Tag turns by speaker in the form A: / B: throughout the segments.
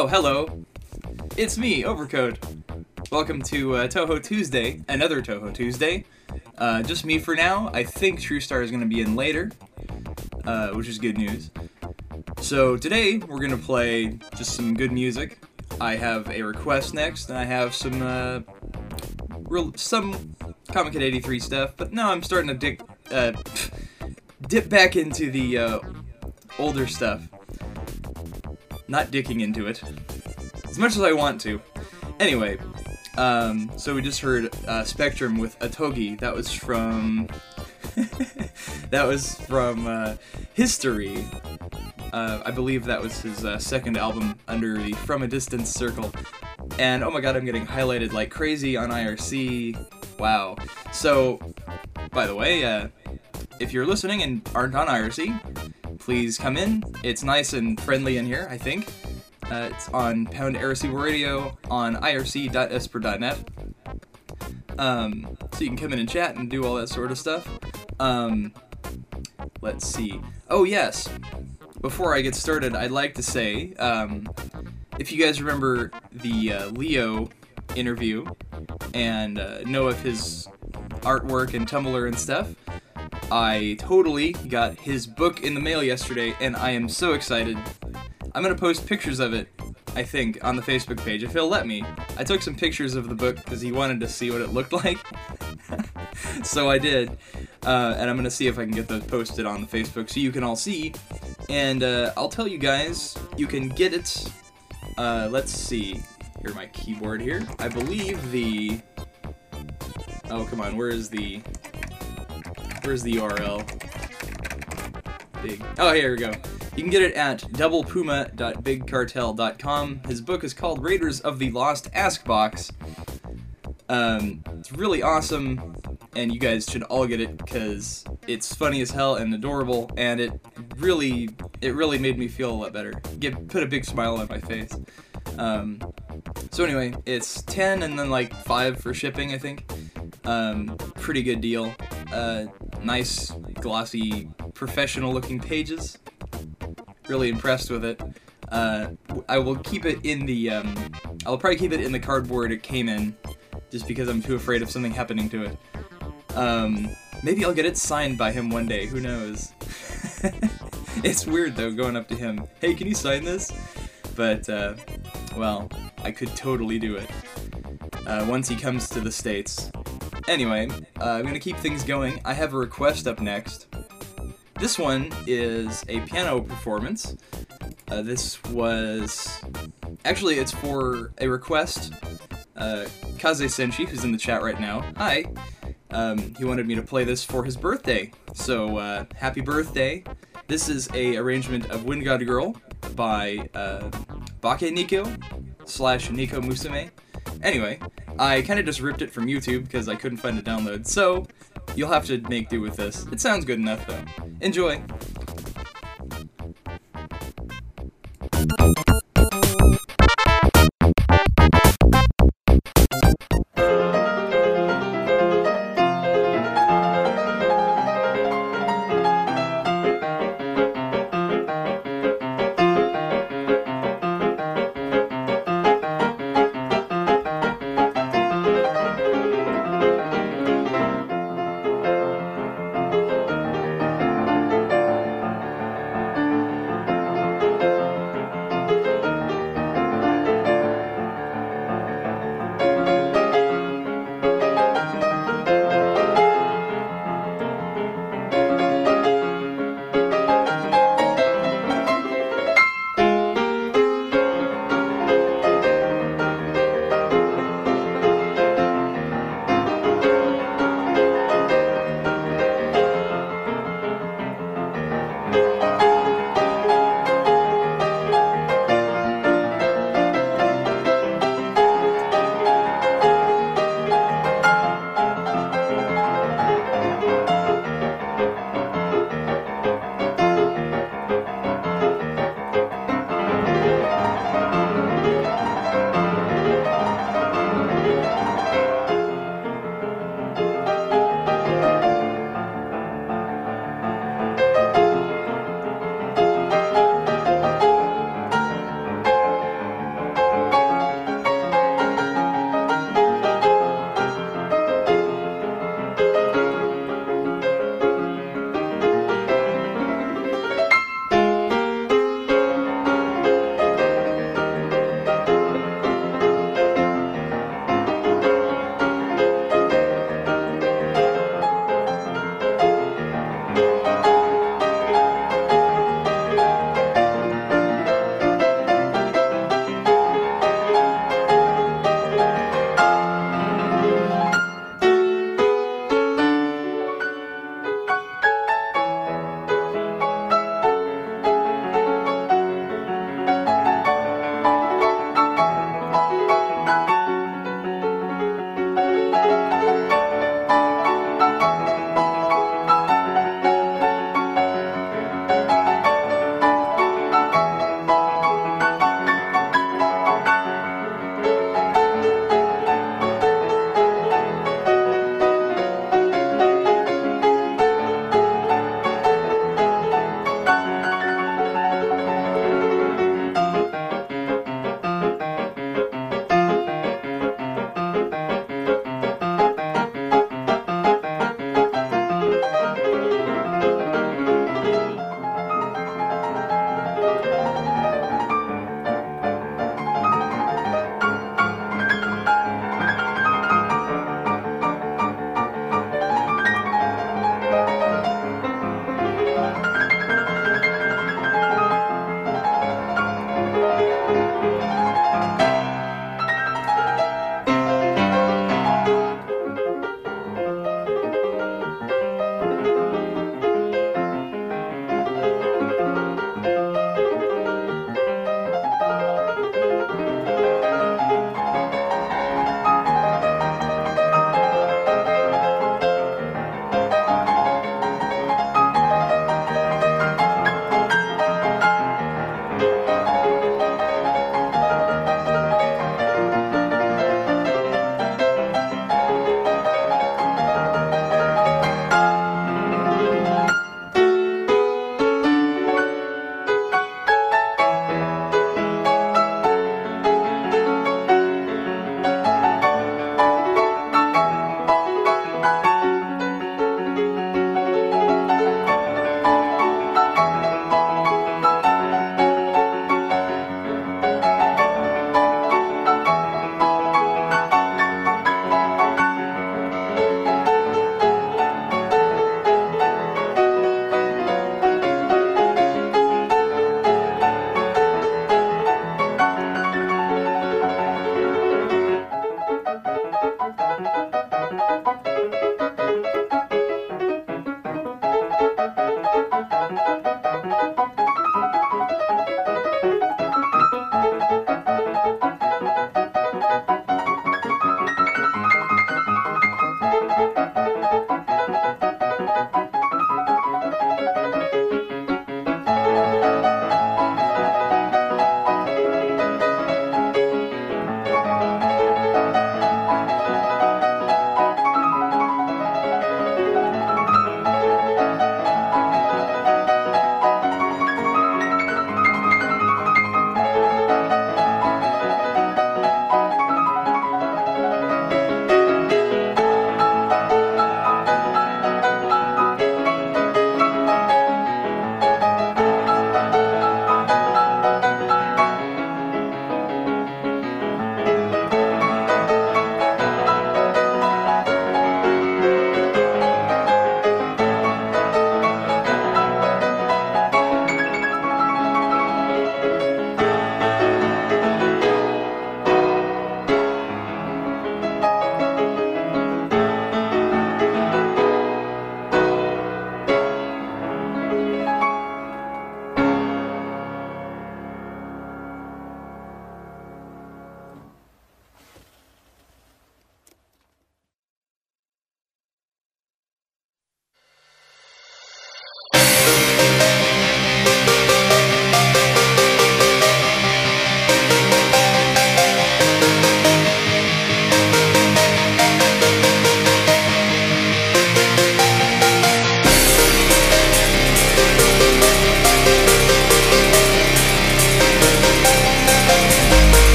A: Oh, hello. It's me, Overcoat. Welcome to uh, Touhou Tuesday, another Touhou Tuesday. Uh, just me for now. I think True Star is going to be in later, uh, which is good news. So today we're going to play just some good music. I have a request next, and I have some uh, real some Comiket 83 stuff. But now I'm starting to dip uh, dip back into the uh, older stuff. Not dicking into it as much as I want to. Anyway, um, so we just heard uh, Spectrum with Otogi. That was from that was from uh, History. Uh, I believe that was his uh, second album under the From a Distance circle. And oh my god, I'm getting highlighted like crazy on IRC. Wow. So, by the way, uh, if you're listening and aren't on IRC, please come in. It's nice and friendly in here, I think. Uh, it's on Pound IRC Radio on irc.esper.net. Um, so you can come in and chat and do all that sort of stuff. Um, let's see. Oh, yes. Before I get started, I'd like to say um, if you guys remember the uh, Leo interview and uh, know of his artwork and Tumblr and stuff, I totally got his book in the mail yesterday, and I am so excited. I'm gonna post pictures of it, I think, on the Facebook page if he'll let me. I took some pictures of the book because he wanted to see what it looked like. so I did, uh, and I'm gonna see if I can get those posted on the Facebook so you can all see. And uh, I'll tell you guys, you can get it. Uh, let's see. Here, my keyboard here. I believe the. Oh come on, where is the? Where's the URL? Big. Oh, here we go. You can get it at doublepuma.bigcartel.com. His book is called Raiders of the Lost Ask Box. Um, it's really awesome, and you guys should all get it because it's funny as hell and adorable, and it really, it really made me feel a lot better. Get put a big smile on my face. Um, so anyway, it's ten and then like five for shipping, I think. Um, pretty good deal. Uh, nice, glossy, professional-looking pages really impressed with it. Uh, I will keep it in the. Um, I'll probably keep it in the cardboard it came in, just because I'm too afraid of something happening to it. Um, maybe I'll get it signed by him one day. Who knows? it's weird though, going up to him. Hey, can you sign this? But uh, well, I could totally do it uh, once he comes to the states. Anyway, uh, I'm gonna keep things going. I have a request up next. This one is a piano performance. Uh, this was actually it's for a request. Uh, Kaze Senshi, who's in the chat right now, hi. Um, he wanted me to play this for his birthday, so uh, happy birthday! This is a arrangement of Wind God Girl by uh, Bake Nico slash Nico Musume. Anyway, I kind of just ripped it from YouTube because I couldn't find a download, so you'll have to make do with this. It sounds good enough though. Enjoy!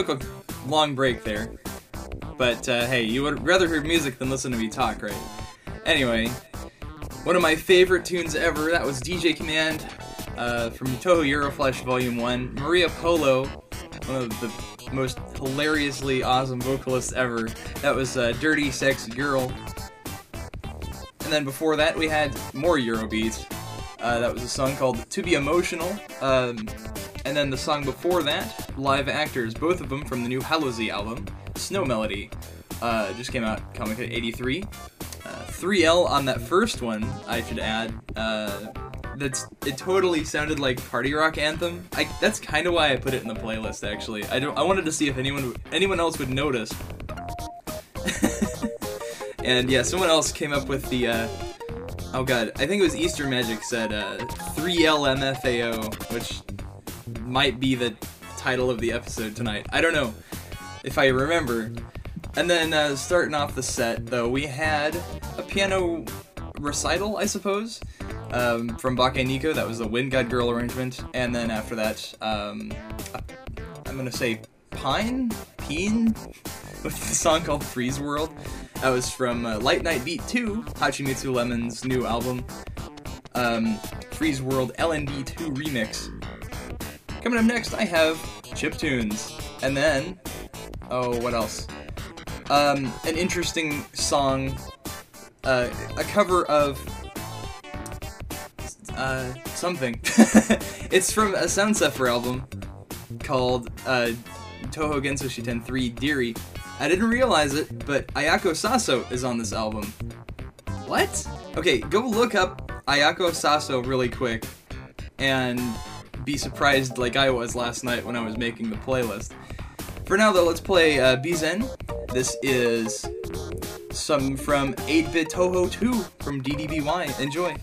A: Took a long break there. But uh, hey, you would rather hear music than listen to me talk, right? Anyway, one of my favorite tunes ever, that was DJ Command uh, from Touhou Euroflash Volume 1. Maria Polo, one of the most hilariously awesome vocalists ever. That was uh, Dirty Sex Girl. And then before that, we had more Eurobeats. Uh, that was a song called To Be Emotional. Um, and then the song before that, Live Actors, both of them from the new Halozy album, Snow Melody. Uh, just came out, Comiket 83. Uh, 3L on that first one, I should add. Uh, that's it. Totally sounded like party rock anthem. I, that's kind of why I put it in the playlist. Actually, I don't. I wanted to see if anyone anyone else would notice. and yeah, someone else came up with the. Uh, oh god, I think it was Easter Magic said uh, 3L MFAO, which might be the title of the episode tonight. I don't know if I remember. And then uh, starting off the set, though, we had a piano recital, I suppose, um, from Bake Nico. That was the Wind God Girl arrangement. And then after that, um, I'm gonna say Pine? Peen? With the song called Freeze World. That was from uh, Light Night Beat 2, Hachimitsu Lemon's new album. Um, Freeze World LND2 remix. Coming up next, I have chip tunes, and then, oh, what else? Um, an interesting song, uh, a cover of uh, something. it's from a Sound Zephyr album called uh, Touhou Genso Shiten 3 Deary. I didn't realize it, but Ayako Saso is on this album. What? Okay, go look up Ayako Saso really quick and be surprised like I was last night when I was making the playlist. For now, though, let's play uh, Bizen. This is some from 8-Bit Touhou 2 from DDBY. Enjoy!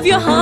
B: of your heart.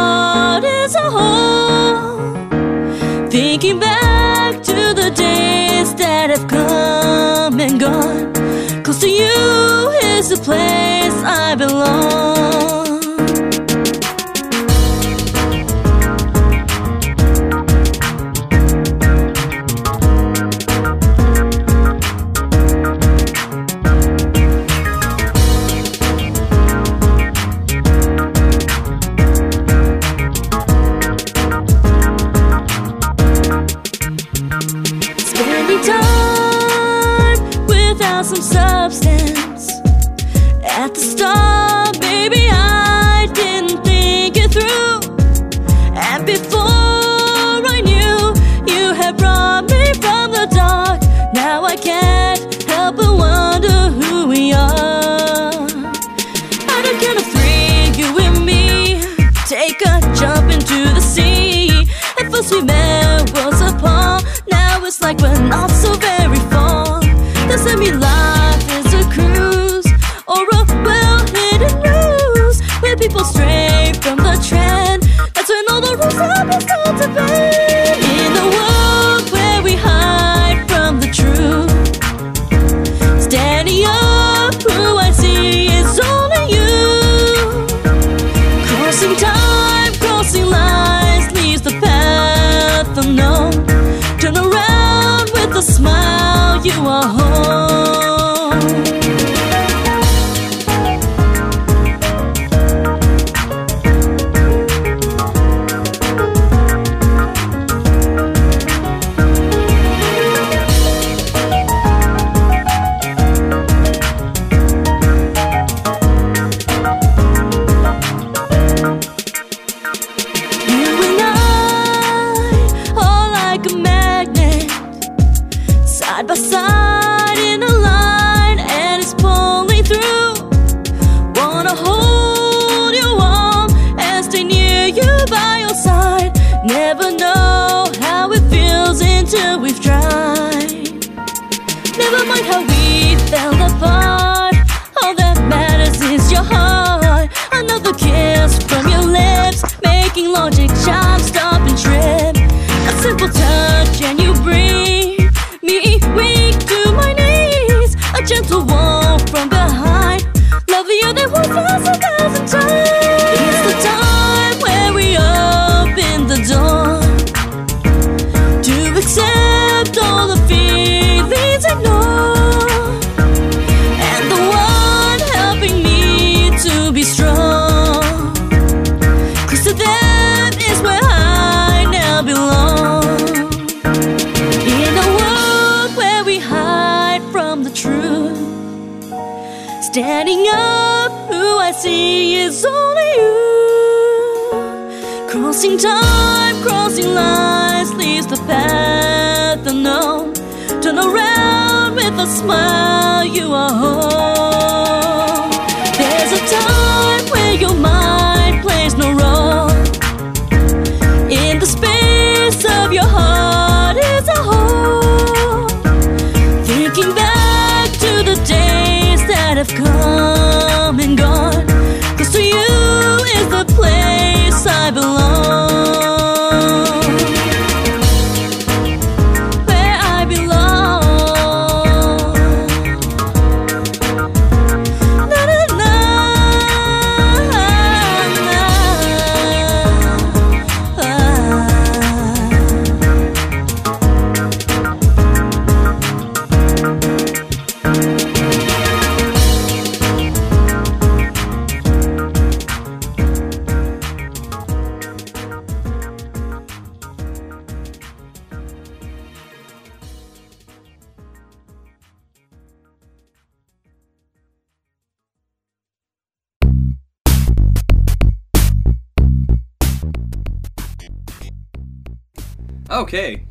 A: Okay.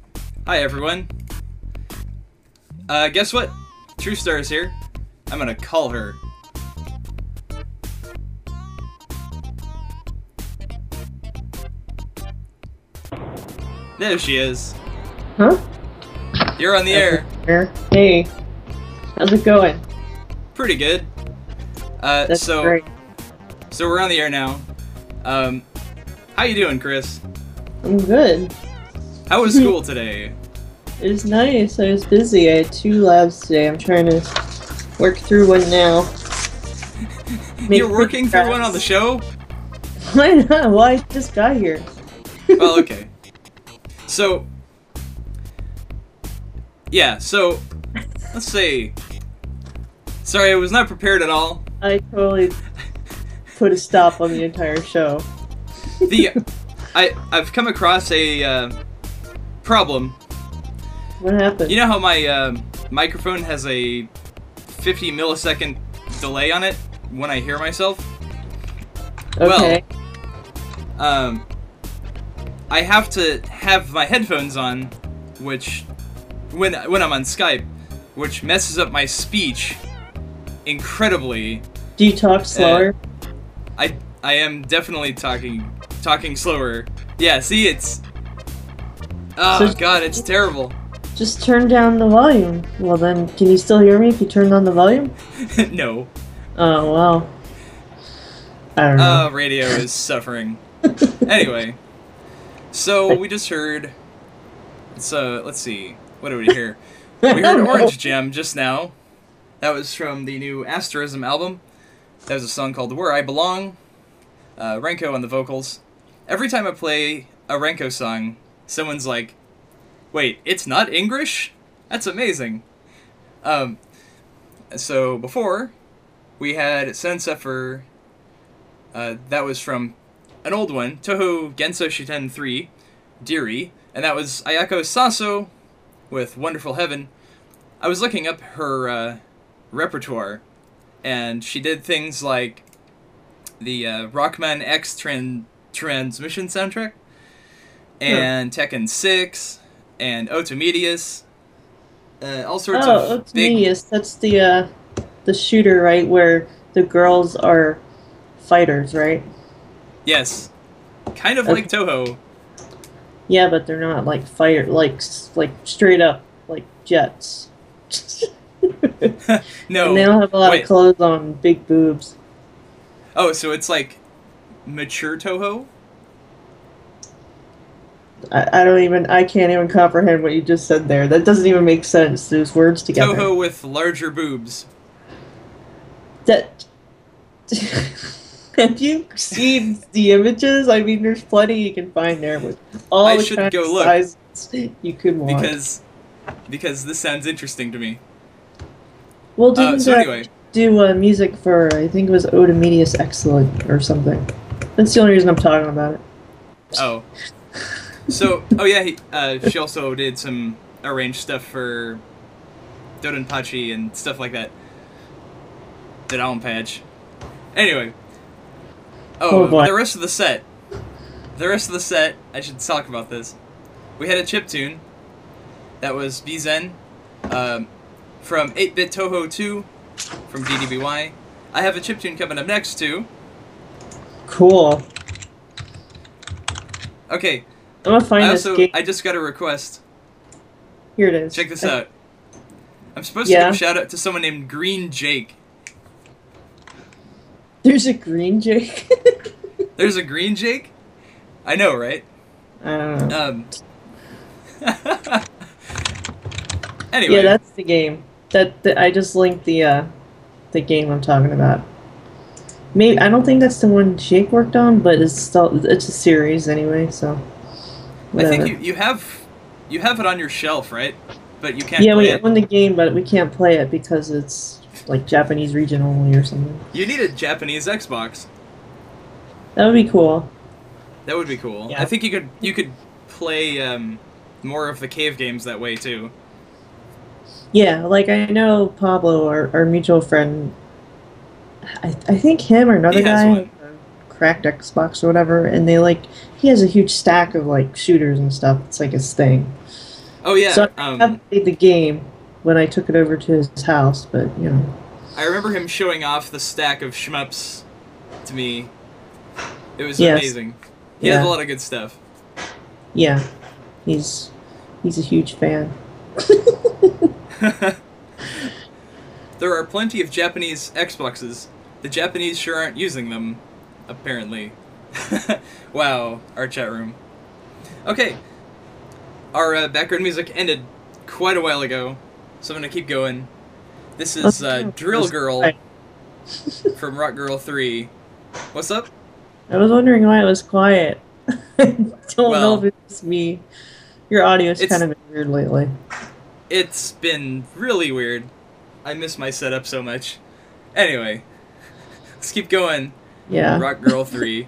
A: Hi, everyone. Uh, guess what? True Star is here. I'm gonna call her. There she is.
C: Huh?
A: You're on the air.
C: Hey. How's it going?
A: Pretty good. Uh,
C: That's
A: so,
C: great.
A: So we're on the air now. Um, how you doing, Chris?
C: I'm good.
A: How was school today?
C: It was nice. I was busy. I had two labs today. I'm trying to work through one now.
A: You're working through one on the show?
C: Why not? Well, I just got here.
A: Well, okay. So, yeah. So, let's see. Sorry, I was not prepared at all.
C: I totally put a stop on the entire show.
A: The I I've come across a uh, problem.
C: What happened?
A: You know how my uh, microphone has a 50 millisecond delay on it when I hear myself?
C: okay.
A: Um, I have to have my headphones on, which when when I'm on Skype, which messes up my speech incredibly.
C: Do you talk slower?
A: I I am definitely talking talking slower. Yeah, see it's Oh
C: So-
A: god, it's terrible.
C: Just turn down the volume. Well, then, can you still hear me if you turn on the volume?
A: no.
C: Oh, wow. I don't know.
A: Uh, radio is suffering. Anyway, so we just heard. So let's see. What did we hear? We heard Orange Gem just now. That was from the new Asterism album. That was a song called "Where I Belong." Uh, Renko on the vocals. Every time I play a Renko song, someone's like, "Wait, it's not English? That's amazing." Um. So before, we had Sound Zephyr uh, that was from an old one, Touhou Genso Shiten 3, Deary, and that was Ayako Saso with Wonderful Heaven. I was looking up her uh, repertoire, and she did things like the uh, Rockman X tran- Transmission soundtrack, and Tekken 6, and Otomedius, uh, all sorts
C: oh,
A: of
C: it's
A: Big...
C: That's the uh, the shooter, right? Where the girls are fighters, right?
A: Yes. Kind of
C: Okay.
A: like Touhou.
C: Yeah, but they're not like fighter, like like straight up like jets.
A: no.
C: and they don't have a lot
A: wait.
C: of clothes on, big boobs.
A: Oh, so it's like mature Touhou?
C: I, I don't even, I can't even comprehend what you just said there. That doesn't even make sense. Those words together.
A: Touhou with larger boobs.
C: That. Have you seen the images? I mean, there's plenty you can find there with all
A: I
C: the
A: should
C: kinds
A: go
C: of
A: look.
C: sizes you could want.
A: Because because this sounds interesting to me.
C: well,
A: Uh,
C: didn't
A: so anyway,
C: do uh, music for? I think it was Otomedius Excellent or something. That's the only reason I'm talking about it.
A: oh. So, oh yeah, he, uh, she also did some arranged stuff for Dodonpachi and stuff like that. The Down Patch. Anyway. Oh,
C: Oh,
A: the rest of the set. The rest of the set, I should talk about this. We had a chip tune that was Bizen um, from 8 Bit Touhou 2 from DDBY. I have a chip tune coming up next too.
C: Cool.
A: Okay,
C: I'm gonna find
A: I
C: this
A: also
C: game.
A: I just got a request.
C: Here it is.
A: Check this out. I'm supposed to give a shout out to someone named Green Jake.
C: There's a green Jake.
A: There's a Green Jake? I know, right?
C: I.
A: Um. anyway,
C: Yeah, that's the game. That, that I just linked the uh, the game I'm talking about. Maybe I don't think that's the one Jake worked on, but it's still it's a series anyway. So
A: I think you, you have you have it on your shelf, right? But you can't
C: yeah,
A: play
C: we
A: it.
C: own the game, but we can't play it because it's like Japanese region only or something.
A: You need a Japanese Xbox.
C: That would be cool.
A: That would be cool.
C: Yeah.
A: I think you could you could play um, more of the cave games that way too.
C: Yeah, like I know Pablo, our, our mutual friend. I, I think him or another
A: He
C: guy
A: one.
C: has a cracked Xbox or whatever, and they like he has a huge stack of like shooters and stuff. It's like his thing.
A: Oh yeah.
C: so I
A: um,
C: haven't played the game when I took it over to his house, but you know,
A: I remember him showing off the stack of shmups to me. It was
C: Yes.
A: amazing. He has a lot of good stuff.
C: yeah, he's he's a huge fan.
A: There are plenty of Japanese Xboxes. The Japanese sure aren't using them, apparently. wow, our chat room. Okay, our uh, background music ended quite a while ago, so I'm gonna keep going. This is uh, Drill Girl from Rock Girl 3. What's up?
C: I was wondering why it was quiet. I don't know if it's me. Your audio's kind of been weird lately.
A: It's been really weird. I miss my setup so much. Anyway, let's keep going.
C: Yeah.
A: Rock Girl 3.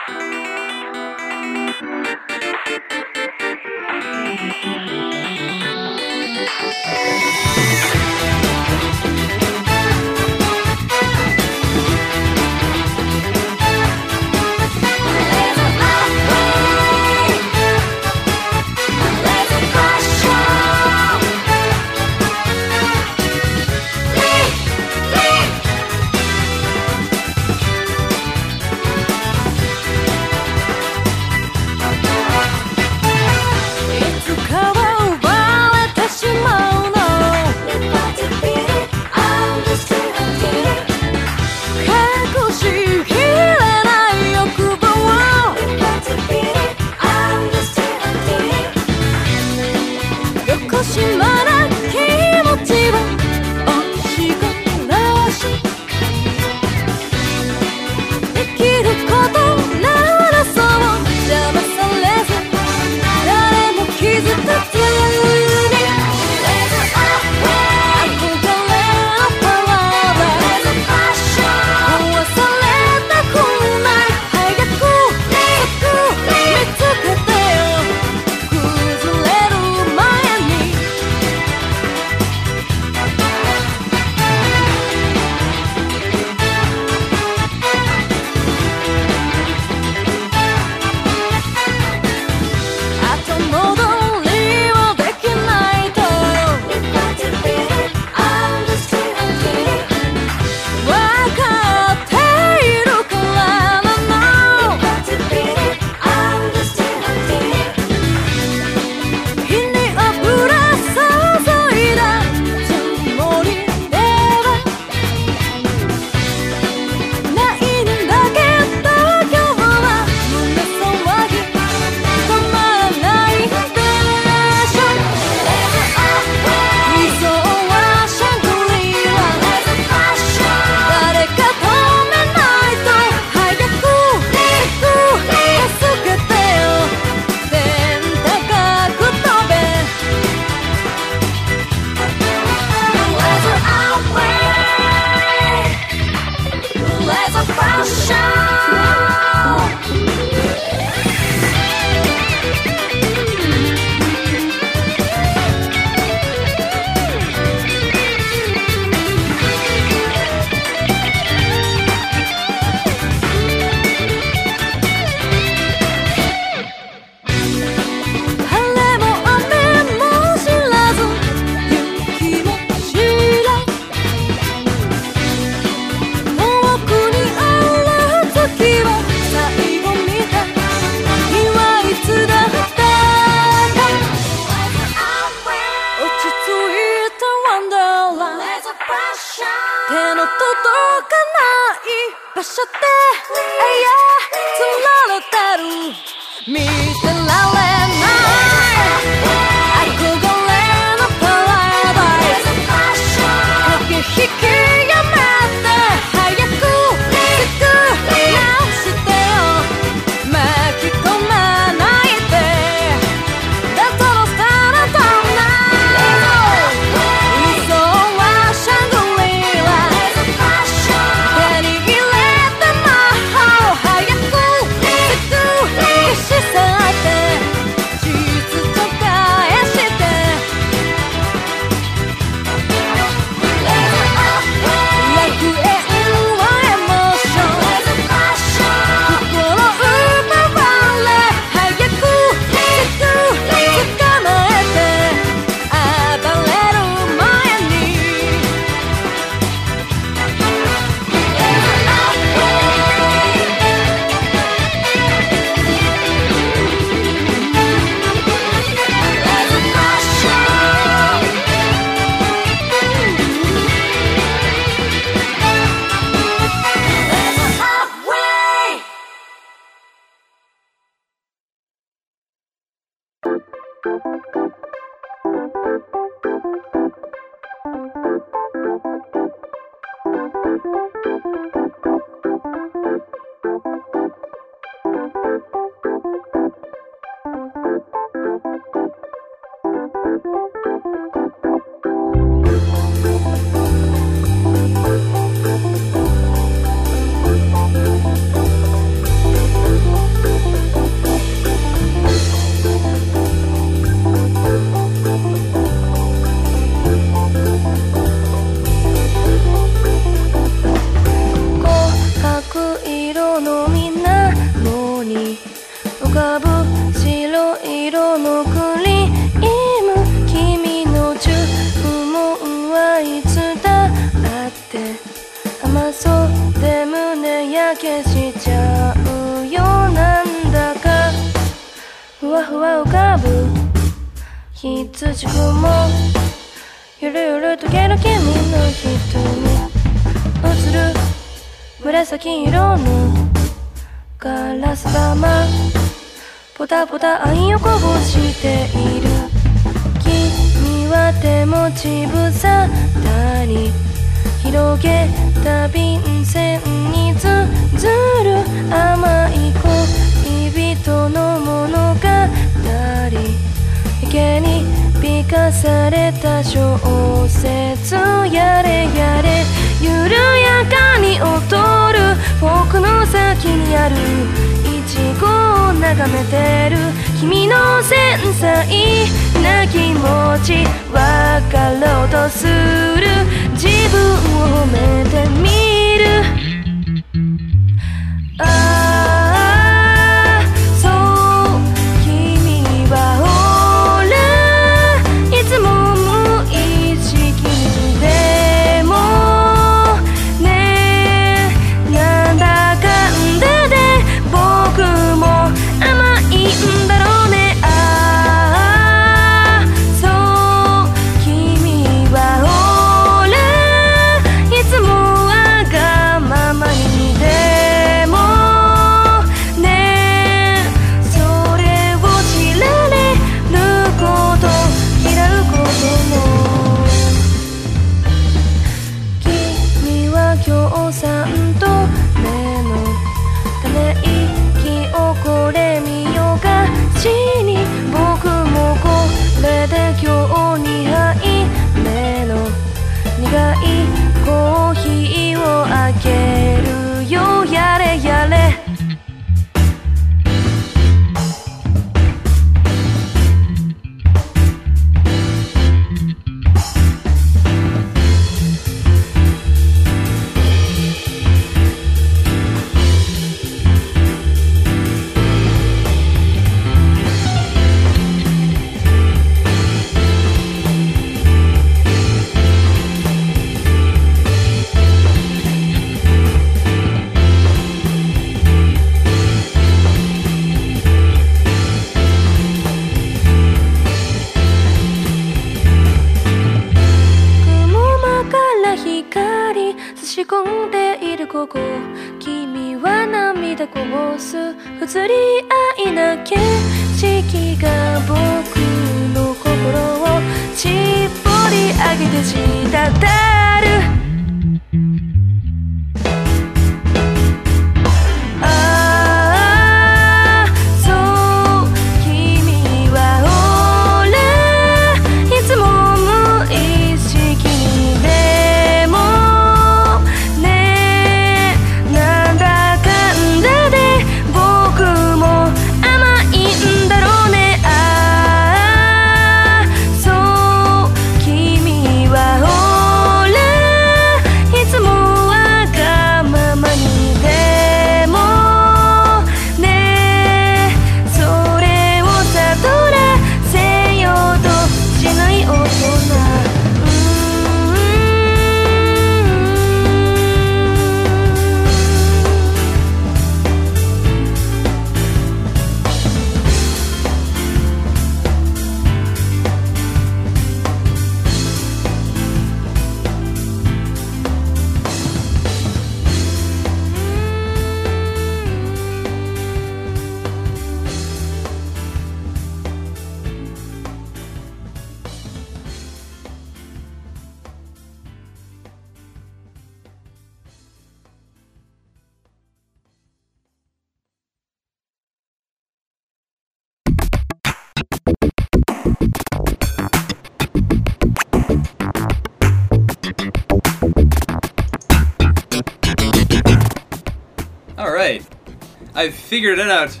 A: figured it out.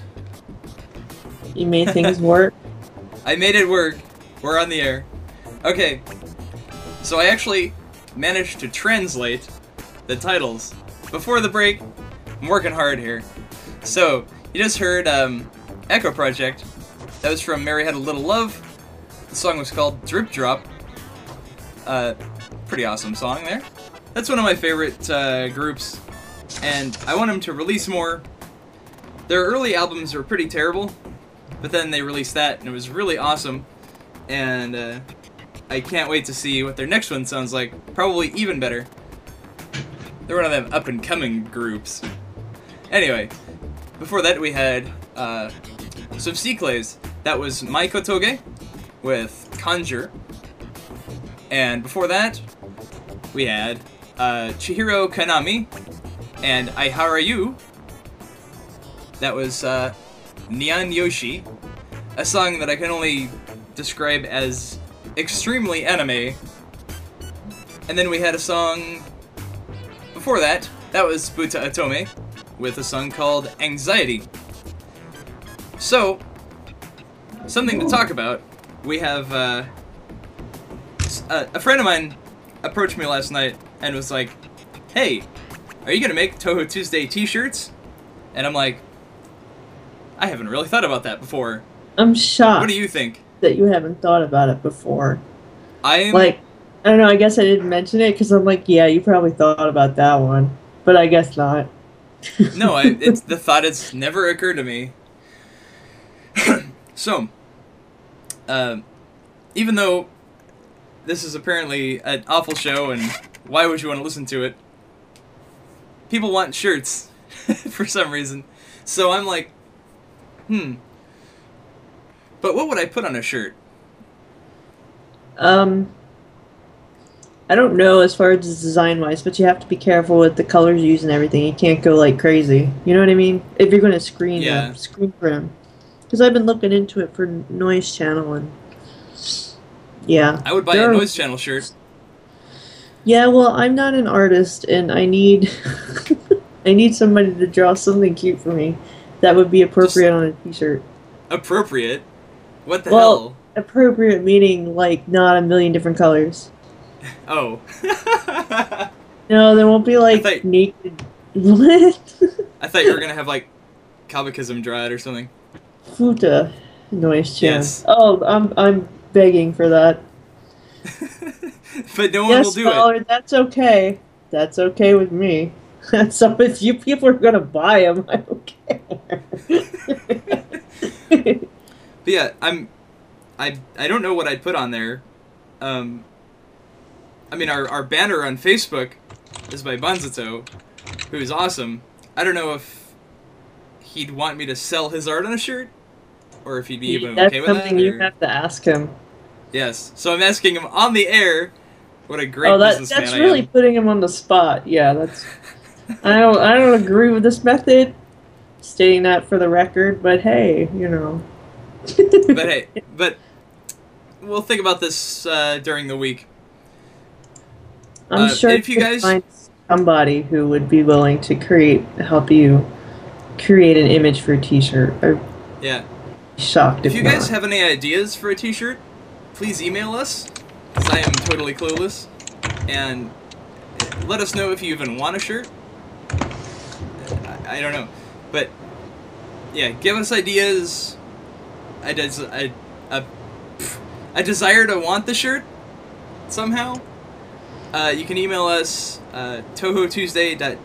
C: You made things work.
A: I made it work. We're on the air. Okay, so I actually managed to translate the titles before the break. I'm working hard here. So you just heard um, Echo Project. That was from Mary Had a Little Love. The song was called Drip Drop. Uh, pretty awesome song there. That's one of my favorite uh, groups, and I want them to release more. Their early albums were pretty terrible, but then they released that, and it was really awesome. And uh, I can't wait to see what their next one sounds like. Probably even better. They're one of them up and coming groups. Anyway, before that we had uh, some C-Clays. That was Mai Kotoge with Conjure. And before that, we had uh, Chihiro Kanami and Aiharayu. That was uh, Nyan Yoshi, a song that I can only describe as extremely anime. And then we had a song before that. That was Buta Atome with a song called Anxiety. So, something to talk about. We have uh, uh, a friend of mine approached me last night and was like, "Hey, are you gonna make Touhou Tuesday T-shirts?" And I'm like, "I haven't really thought about that before.
C: I'm shocked
A: What do you think?"
C: that you haven't thought about it before.
A: I'm
C: Like, I don't know. I guess I didn't mention it because I'm like, yeah, you probably thought about that one, but I guess not.
A: no, I, it's the thought has never occurred to me. so, um, even though this is apparently an awful show, and why would you want to listen to it? People want shirts for some reason. So I'm like, hmm. But what would I put on a shirt?
C: Um, I don't know as far as design wise, but you have to be careful with the colors you use and everything. You can't go like crazy. You know what I mean? If you're going to screen
A: Yeah.
C: them, screen print Because I've been looking into it for Noise Channel and yeah.
A: I would buy
C: There
A: a
C: are-
A: Noise Channel shirt.
C: Yeah, well, I'm not an artist, and I need I need somebody to draw something cute for me that would be appropriate on a T-shirt.
A: Appropriate. What the hell?
C: Well- Appropriate meaning like not a million different colors.
A: Oh.
C: No, there won't be like
A: thought-
C: naked. What?
A: I thought you were gonna have like Kabakism it or something.
C: Futa noise channel.
A: Yes.
C: Oh, I'm I'm begging for that.
A: but no one
C: yes,
A: will do
C: Scholar, that's okay. That's okay with me. so if you people are gonna buy them, I don't care.
A: But yeah, I'm, I I don't know what I'd put on there. Um, I mean, our our banner on Facebook is by Banzato, who is awesome. I don't know if he'd want me to sell his art on a shirt, or if he'd be even
C: That's
A: okay with that.
C: something you
A: or-
C: have to ask him.
A: Yes. So I'm asking him on the air. What a great
C: oh, that, that's really putting him on the spot. Yeah, that's. I don't. I don't agree with this method. Stating that for the record, but hey, you know.
A: but hey, but we'll think about this uh, during the week.
C: I'm
A: uh,
C: sure
A: if you guys-
C: find somebody who would be willing to create, help you create an image for a T-shirt. I'd
A: Yeah.
C: shocked
A: If
C: if,
A: you guys have any ideas for a T-shirt, please email us, because I am totally clueless, and let us know if you even want a shirt. I, don't know, but yeah, give us ideas. I des- I, a, a desire to want the shirt somehow. Uh, you can email us uh, touhoutuesday dot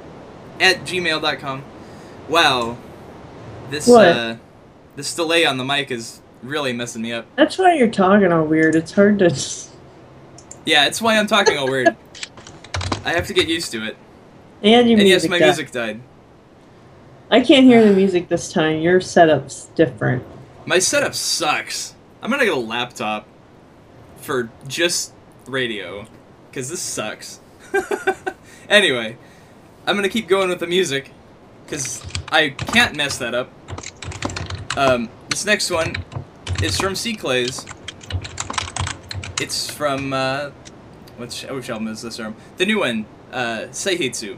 A: at gmail.com. Wow, this uh, this delay on the mic is really messing me up.
C: That's why you're talking all weird. It's hard to.
A: Yeah, it's why I'm talking all weird. I have to get used to it.
C: And your
A: And yes, my
C: died.
A: music died.
C: I can't hear the music this time. Your setup's different.
A: My setup sucks. I'm gonna get a laptop for just radio, because this sucks. anyway, I'm gonna keep going with the music, because I can't mess that up. Um, this next one is from C Clays. It's from, uh, which, which album is this from? The new one, uh, Seihitsu.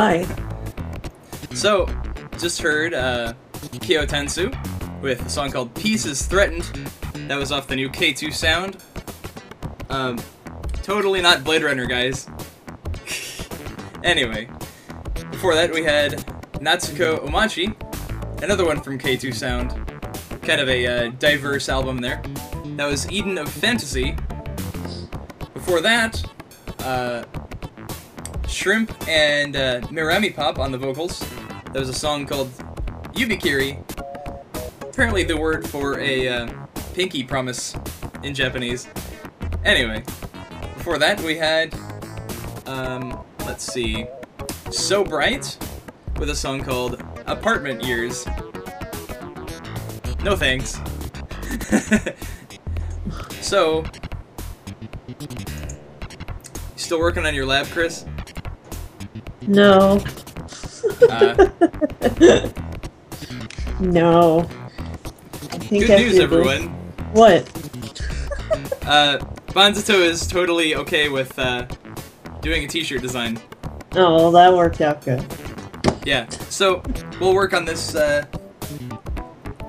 C: Hi.
A: so just heard uh, Kyo Tensu with a song called Peace is Threatened. That was off the new K2 sound. Um, totally not Blade Runner, guys. anyway, before that we had Natsuko Omachi, another one from K2 Sound. Kind of a uh, diverse album there. That was Eden of Fantasy. Before that, uh, Shrimp and uh, Mirami Pop on the vocals. There was a song called Yubikiri. Apparently, the word for a uh, pinky promise in Japanese. Anyway, before that, we had, um, let's see, So Bright with a song called Apartment Years. No thanks. so, still working on your lab, Chris?
C: No.
A: Uh,
C: No. I think
A: good
C: I
A: news, everyone.
C: What?
A: Uh, Banzato is totally okay with uh, doing a t-shirt design.
C: Oh, well, that worked out good.
A: Yeah, so we'll work on this. Uh,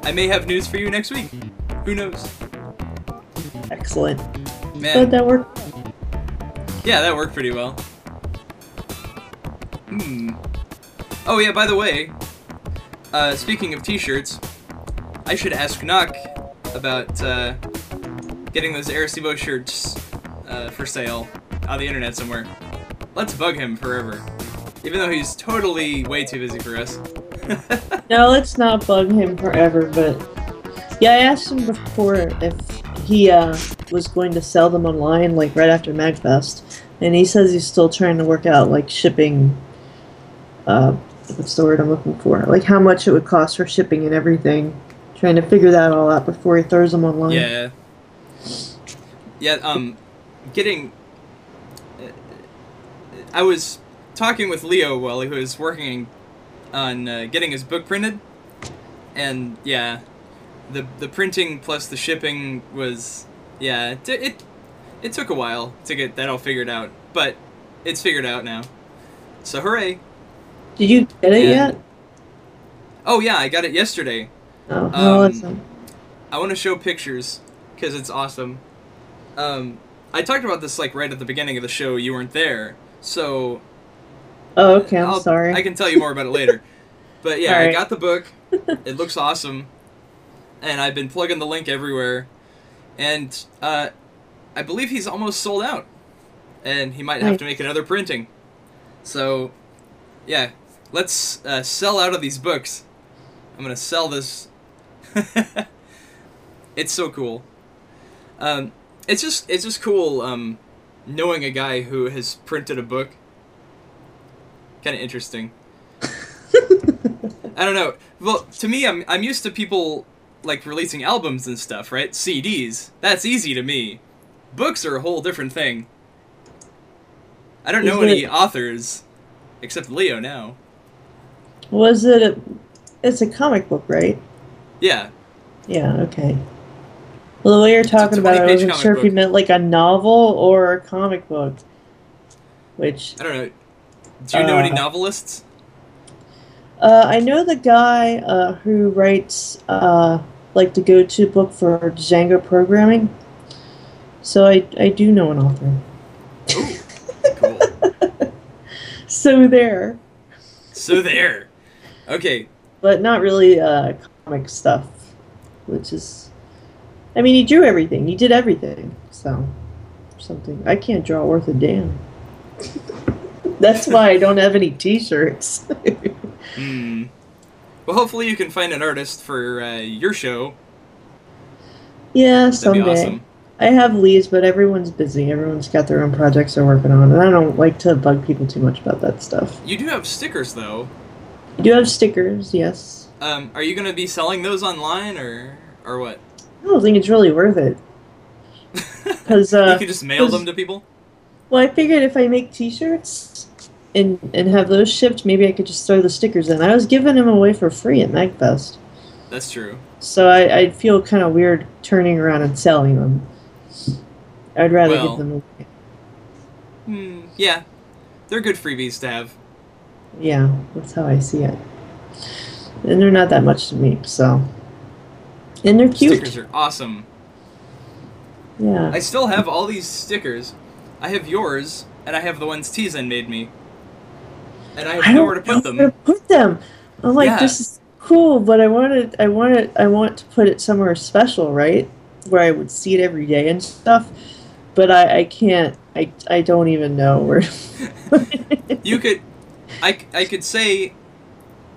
A: I may have news for you next week. Who knows?
C: Excellent.
A: Man,
C: that worked.
A: yeah, that worked pretty well. Hmm. Oh yeah, by the way, uh, speaking of t-shirts, I should ask Knock about uh, getting those Arecibo shirts uh, for sale on the internet somewhere. Let's bug him forever. Even though he's totally way too busy for us.
C: No, let's not bug him forever, but yeah, I asked him before if he uh, was going to sell them online, like right after MagFest, and he says he's still trying to work out like shipping. Uh, what's the word I'm looking for? Like how much it would cost for shipping and everything. Trying to figure that all out before he throws them online.
A: Yeah. Yeah, um, getting. I was talking with Leo while he was working on uh, getting his book printed, and yeah, the the printing plus the shipping was yeah it it, it took a while to get that all figured out, but it's figured out now. So hooray!
C: Did you get it
A: And-
C: yet?
A: Oh yeah, I got it yesterday.
C: Oh,
A: um,
C: um,
A: I want to show pictures because it's awesome. Um, I talked about this like right at the beginning of the show. You weren't there, so
C: oh okay. I'm
A: I'll-
C: sorry.
A: I can tell you more about it later. But yeah, I got the book. It looks awesome, and I've been plugging the link everywhere. And uh, I believe he's almost sold out, and he might have to make another printing. So, yeah, let's uh, sell out of these books. I'm gonna sell this. it's so cool. Um, it's just it's just cool um, knowing a guy who has printed a book. Kind of interesting. I don't know. Well, to me, I'm I'm used to people like releasing albums and stuff, right? CDs. That's easy to me. Books are a whole different thing. I don't know any
C: it-
A: authors except Leo now.
C: Was it? A, it's a comic book, right?
A: Yeah.
C: Yeah. Okay. Well, the way you're talking about it, I wasn't sure if you meant like a novel or a comic book. Which
A: I don't know. Do you know any
C: Uh,
A: novelists?
C: uh, I know the guy uh, who writes uh, like the go-to book for Django programming. So I I do know an author.
A: Cool.
C: So there,
A: so there. Okay.
C: but not really uh, comic stuff, which is. I mean, he drew everything. He did everything. So, something I can't draw worth a damn. That's why I don't have any T-shirts.
A: Hmm. Well, hopefully you can find an artist for uh, your show.
C: yeah,
A: That'd
C: someday.
A: awesome.
C: I have leads, but everyone's busy. Everyone's got their own projects they're working on, and I don't like to bug people too much about that stuff.
A: You do have stickers though.
C: I do have stickers, yes.
A: Um, are you gonna be selling those online or or what?
C: I don't think it's really worth it. 'Cause, uh,
A: you can just mail them to people.
C: Well, I figured if I make T-shirts and and have those shipped, maybe I could just throw the stickers in. I was giving them away for free at MagFest.
A: That's true.
C: So I, I'd feel kind of weird turning around and selling them. I'd rather
A: Well-
C: give them away.
A: Hmm, yeah, they're good freebies to have.
C: Yeah, that's how I see it. And they're not that much to me, so. And they're cute.
A: Stickers are awesome.
C: Yeah.
A: I still have all these stickers. I have yours, and I have the ones Tizen made me. And I have
C: I
A: nowhere to put
C: know where
A: them.
C: to put them. I'm like,
A: Yeah.
C: this is cool, but I wanted, I wanted, I want to put it somewhere special, right? Where I would see it every day and stuff. But I, I can't. I, I don't even know where.
A: You could, I, I could say,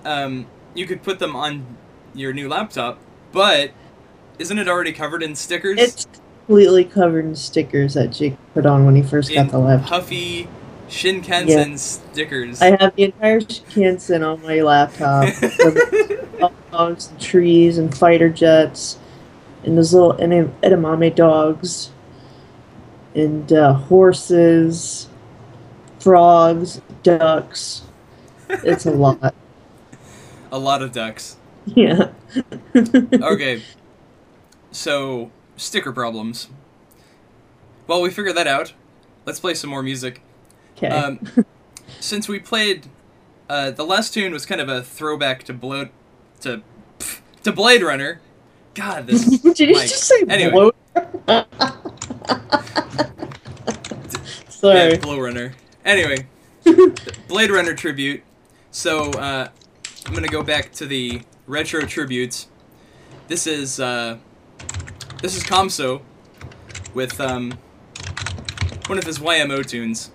A: um, you could put them on your new laptop, but isn't it already covered in stickers?
C: it's completely covered in stickers that Jake put on when he first
A: in
C: got the laptop.
A: puffy Shinkansen stickers.
C: I have the entire Shinkansen on my laptop. dogs and trees and fighter jets and those little edamame dogs and uh, horses, frogs, ducks. It's a lot.
A: A lot of ducks.
C: Yeah.
A: Okay. So, sticker problems. Well, we figured that out, let's play some more music.
C: Okay.
A: Um, since we played, uh, the last tune was kind of a throwback to Blood, to pff, to Blade Runner. God, this.
C: Did you just say
A: Anyway.
C: bloat? Sorry.
A: Yeah, Blow Runner. Anyway, Blade Runner tribute. So uh, I'm gonna go back to the retro tributes. This is uh, this is Kamso with um, one of his YMO tunes.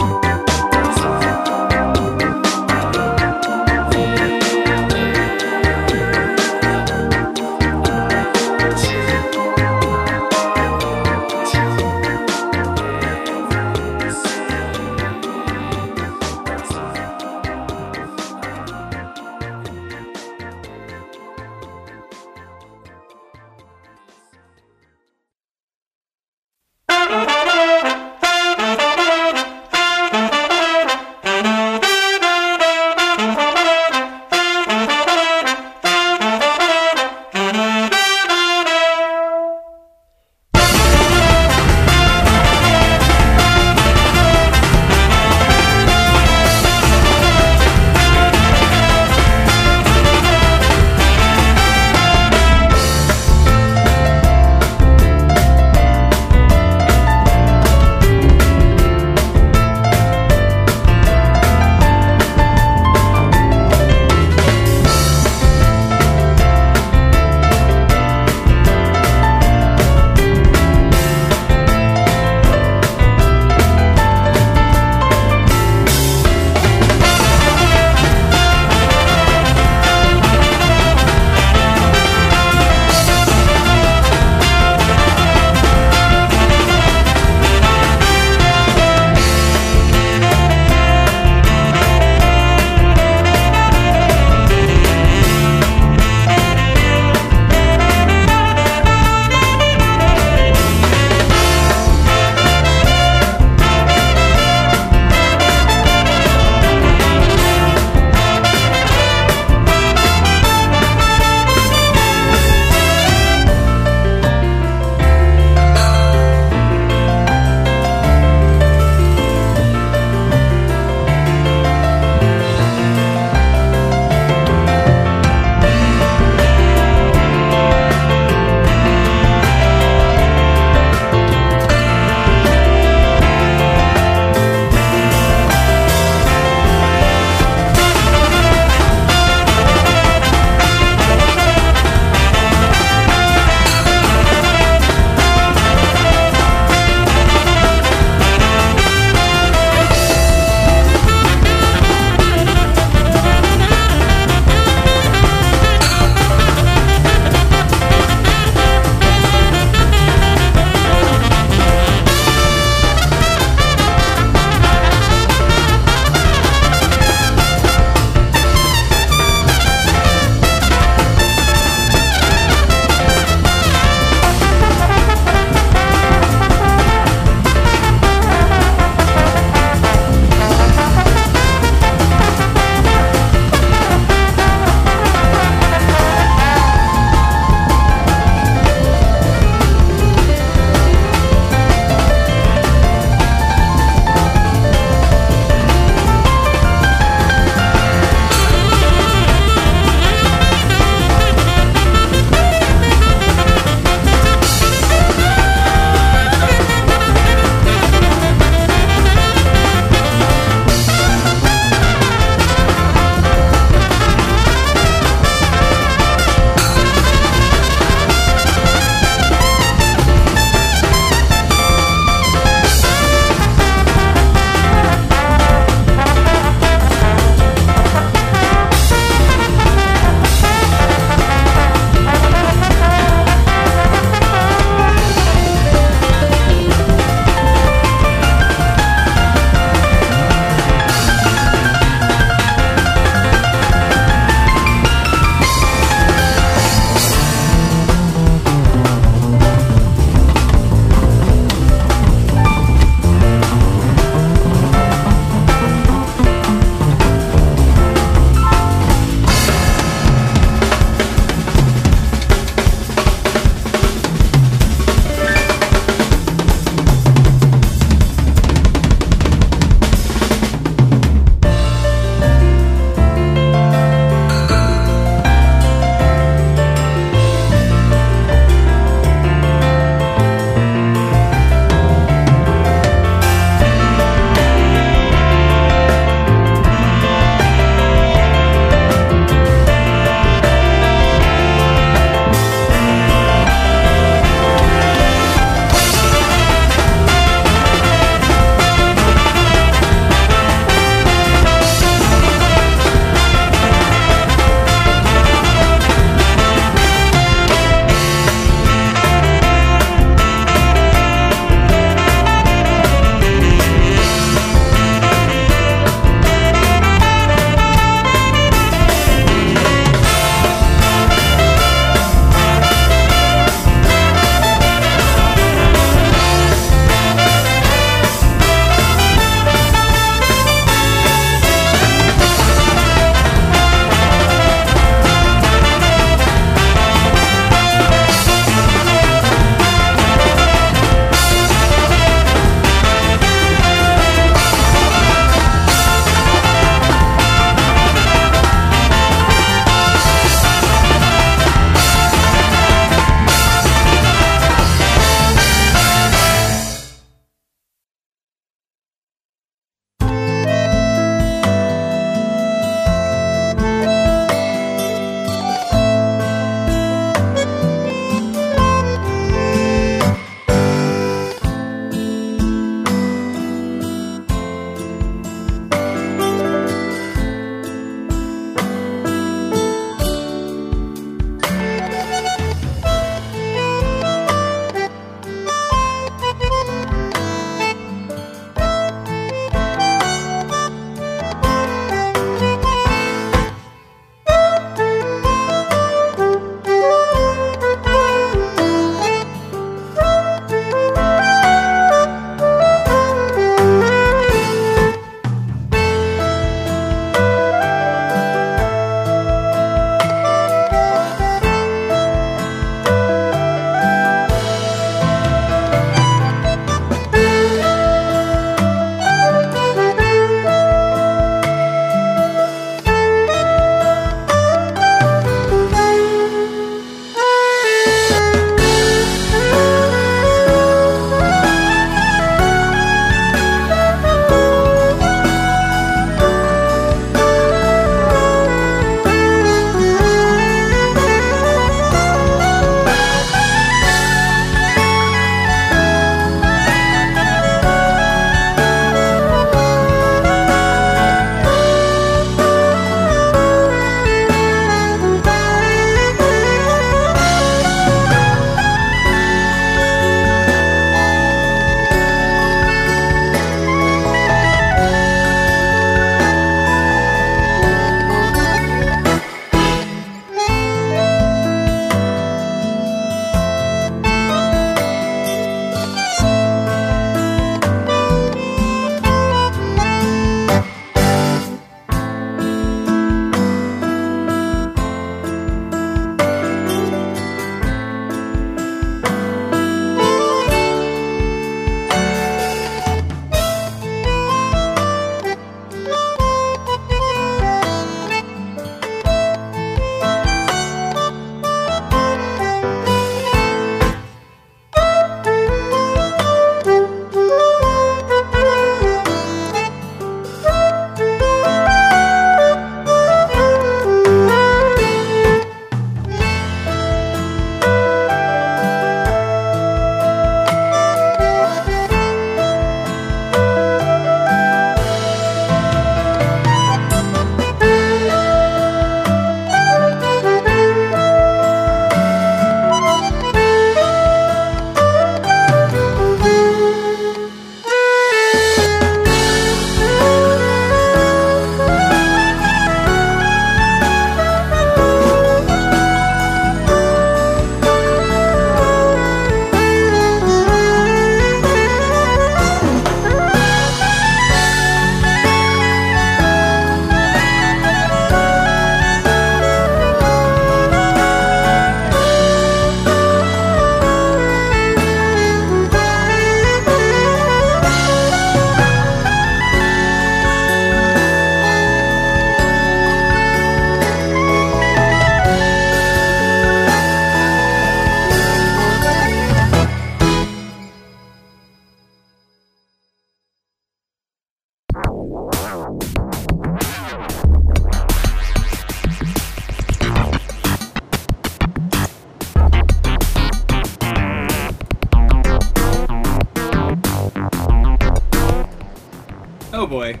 A: Boy.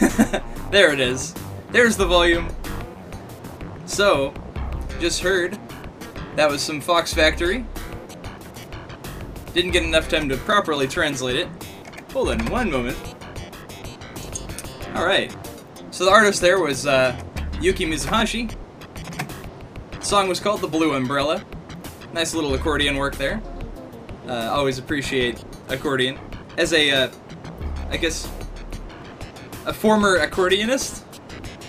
A: there it is. There's the volume. So, just heard that was some Fox Factory. Didn't get enough time to properly translate it. Hold on one moment. Alright. So the artist there was uh, Yuki Mizuhashi. The song was called The Blue Umbrella. Nice little accordion work there. Uh, always appreciate accordion. As a, uh, I guess, a former accordionist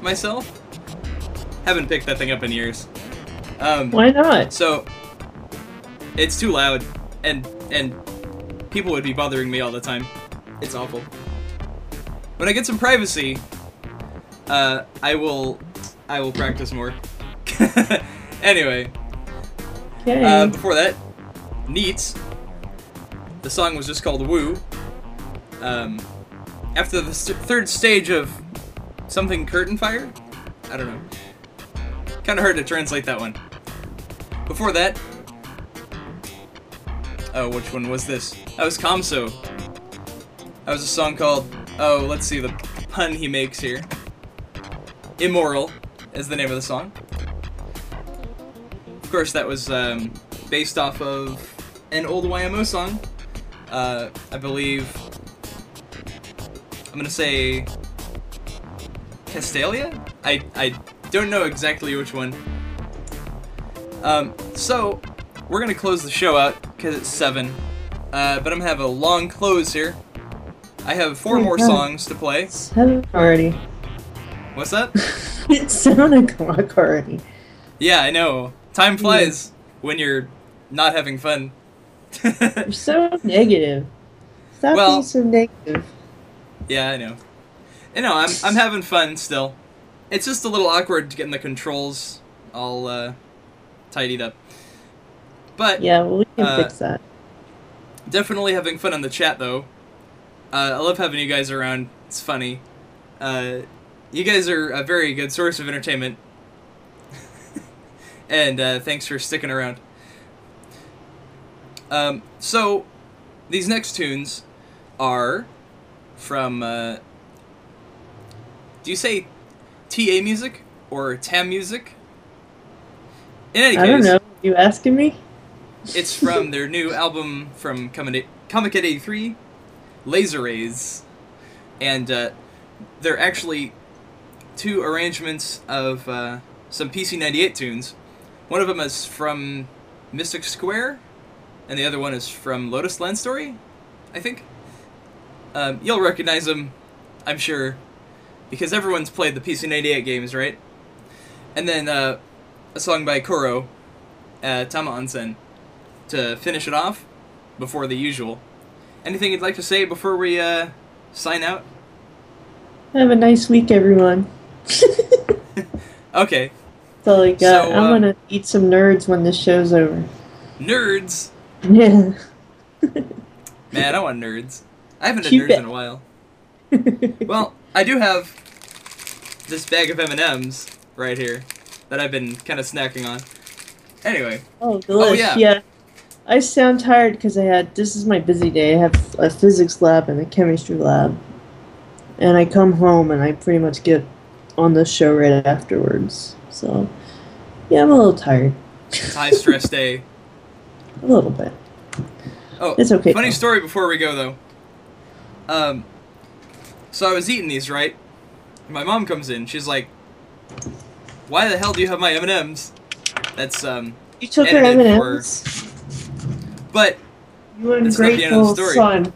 A: myself. Haven't picked that thing up in years. Um,
C: Why not?
A: so it's too loud, and and people would be bothering me all the time. It's awful. When I get some privacy, uh, I will I will practice more. anyway,
C: Okay.
A: uh, before that, Neats. The song was just called Woo. Um, after the st- third stage of something curtain fire? I don't know. Kind of hard to translate that one. Before that, oh, which one was this? That was Kamso. That was a song called, oh, let's see the pun he makes here. Immoral is the name of the song. Of course, that was um, based off of an old YMO song. Uh, I believe. I'm gonna say. Castalia? I, I don't know exactly which one. Um, so, we're gonna close the show out because it's 7. Uh, but I'm gonna have a long close here. I have four
C: Oh,
A: more
C: God.
A: songs to play.
C: Seven already.
A: What's that?
C: it's seven o'clock already.
A: Yeah, I know. Time flies when you're not having fun.
C: You're so negative. Stop
A: Well-
C: being so negative.
A: Yeah, I know. I know, I'm, I'm having fun still. It's just a little awkward getting the controls all uh, tidied up. But
C: Yeah, well, we can
A: Uh,
C: fix that.
A: definitely having fun in the chat though. Uh, I love having you guys around. It's funny. Uh, you guys are a very good source of entertainment. and uh, thanks for sticking around. Um, so, these next tunes are from. Uh, do you say TA music or TAM music? In any
C: I
A: case,
C: don't know. You asking me?
A: it's from their new album from Comiket Comiket 83, Laser Rays. And uh, they're actually two arrangements of uh, some PC 98 tunes. One of them is from Mystic Square, and the other one is from Lotus Land Story, I think. Um, you'll recognize them, I'm sure, because everyone's played the PC 98 games, right? And then uh, a song by Koro, uh, Tama Onsen to finish it off before the usual. Anything you'd like to say before we uh, sign out?
C: Have a nice week, everyone.
A: Okay,
C: all I got.
A: So,
C: I'm
A: uh,
C: gonna eat some nerds when this show's over.
A: nerds.
C: Yeah.
A: Man, I want nerds. I haven't
C: Keep
A: nerds in a while. Well, I do have this bag of M and M's right here that I've been kind of snacking on. Anyway,
C: oh, oh delish.
A: yeah.
C: yeah. I sound tired because I had. This is my busy day. I have a physics lab and a chemistry lab, and I come home and I pretty much get on the show right afterwards. So, yeah, I'm a little tired.
A: high stress day.
C: A little bit.
A: Oh,
C: It's okay,
A: Funny
C: though.
A: story before we go though. Um, so I was eating these right. My mom comes in. She's like, "Why the hell do you have my M and M's?" That's um,
C: You took her M and M's.
A: but
C: You
A: That's not the end of the
C: ungrateful son.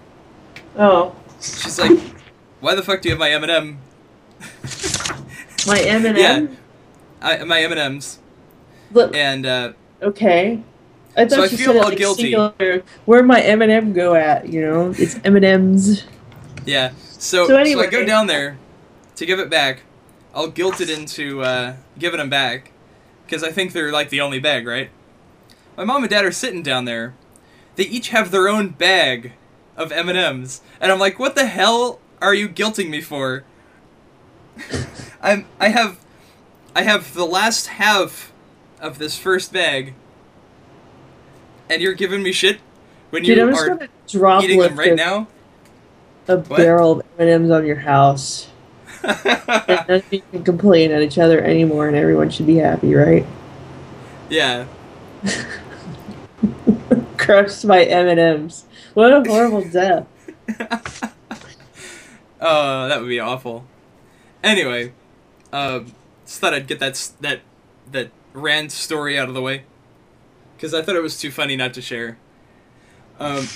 C: Oh,
A: she's like, "Why the fuck do you have my M and M?"
C: my M and M. Yeah.
A: I my M and M's, and uh,
C: okay. I thought
A: So I feel
C: said
A: all
C: like
A: guilty.
C: singular. Where my M and M go at? You know, it's M and M's.
A: Yeah. So
C: So
A: so, I go down there to give it back. I'll guilt it into uh, giving them back because I think they're like the only bag, right? My mom and dad are sitting down there. They each have their own bag of M and M's, and I'm like, "What the hell are you guilting me for?" I'm I have I have the last half of this first bag, and you're giving me shit when
C: Dude,
A: you are eating them right now.
C: A barrel of M&Ms on your house. and none of you can complain at each other anymore, and everyone should be happy, right?
A: yeah.
C: Crushed by M&Ms. What a horrible death.
A: Oh, that would be awful. Anyway, um, just thought I'd get that that that Rand story out of the way because I thought it was too funny not to share. Um,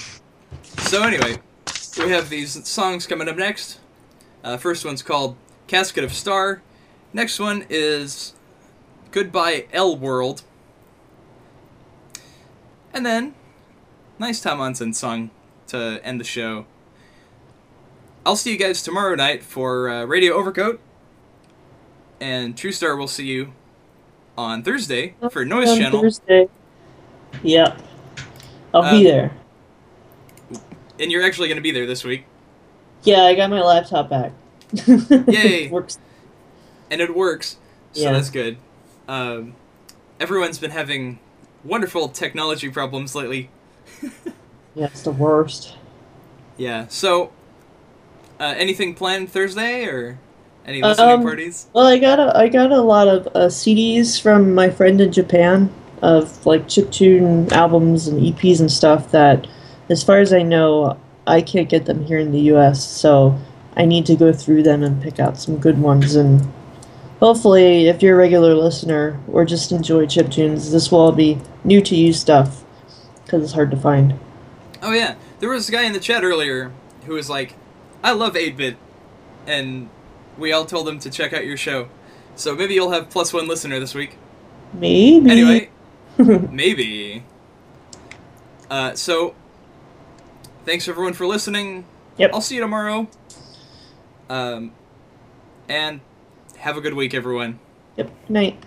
A: so anyway, we have these songs coming up next. Uh, first one's called "Casket of Star." Next one is "Goodbye L World," and then nice Tama Onsen song to end the show. I'll see you guys tomorrow night for uh, Radio Overcoat. And True Star will see you on Thursday for Noise
C: On
A: Channel.
C: Thursday. Yep. I'll
A: Um,
C: be there.
A: And you're actually going to be there this week.
C: Yeah, I got my laptop back.
A: Yay.
C: Works.
A: And it works. So
C: Yeah.
A: that's good. Um, everyone's been having wonderful technology problems lately.
C: Yeah, it's the worst.
A: Yeah. So, uh, anything planned Thursday or any listening
C: Um,
A: parties?
C: Well, I got a I got a lot of uh, CDs from my friend in Japan of like chiptune albums and EPs and stuff that, as far as I know, I can't get them here in the U.S. So I need to go through them and pick out some good ones. And hopefully, if you're a regular listener or just enjoy chip tunes, this will all be new to you stuff because it's hard to find.
A: Oh yeah, there was a guy in the chat earlier who was like, "I love 8-bit," and we all told him to check out your show. So maybe you'll have plus one listener this week.
C: Maybe.
A: Anyway, maybe. Uh, so, thanks everyone for listening.
C: Yep.
A: I'll see you tomorrow. Um, and have a good week, everyone.
C: Yep. Night.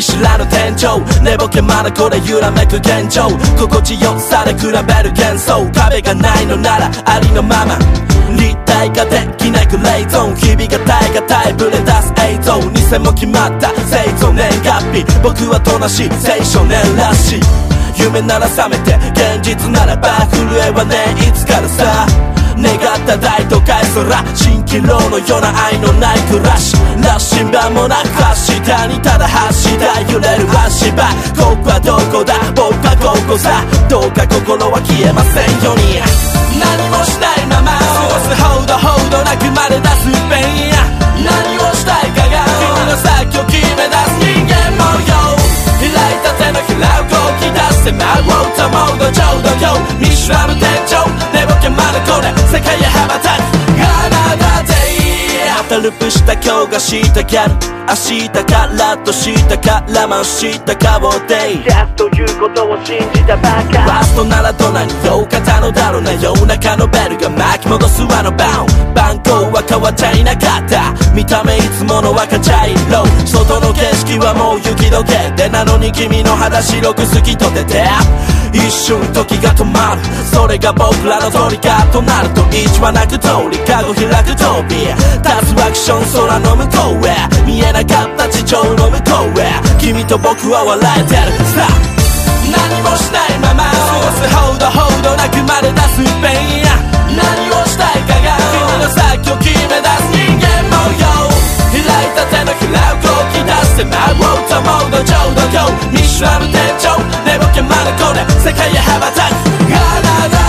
D: 見知らぬ天井。寝ぼけまだこれ揺らめく現状。心地よさで比べる幻想。壁がないのならありのまま。立体化できないグレーゾーン。日々が耐え難いブレ出す映像。偽も決まった生存年月日。僕はとなし青少年らしい。夢なら覚めて現実ならば震えはねいつからさ。願った大都会空蜃気楼のような愛のない暮らし。羅針盤もなく明日にただ走った揺れる足場。ここはどこだ？僕はここさ。どうか心は消えませんように。何もしないまま。過ごすほどほどなくまで出すペンや。何をしたいかが。君の先を決め出す。人間模様。開いた手のひらを動き出してまおうと思うとちょうど今日。見知らぬ天井。世界へ羽ばたく。あなたでまたループした今日がしたギャル明日からとしたからました顔でジャスということを信じたばかラストならど何よう方のだろうな夜中のベルが巻き戻すあのバウン。番号は変わっちゃいなかった。見た目いつもの赤茶色。外の景色はもう雪解け。でなのに君の肌白く透き通ってて一瞬時が止まる。それが僕らのトリガーとなると一はなく通りカゴ開く飛び立つアクション空の向こうへ。見えなかった地上の向こうへ。君と僕は笑えてるさ。何もしないまま。過ごすほどほどなくまで出すペンや。何をしたいかが。君の先を決め出す。人間模様。開いた手のひらを動き出して。まおうと思うのちょうど今日ど今日見知らぬ天井寝ぼけまだこれ世界へ羽ばたくあな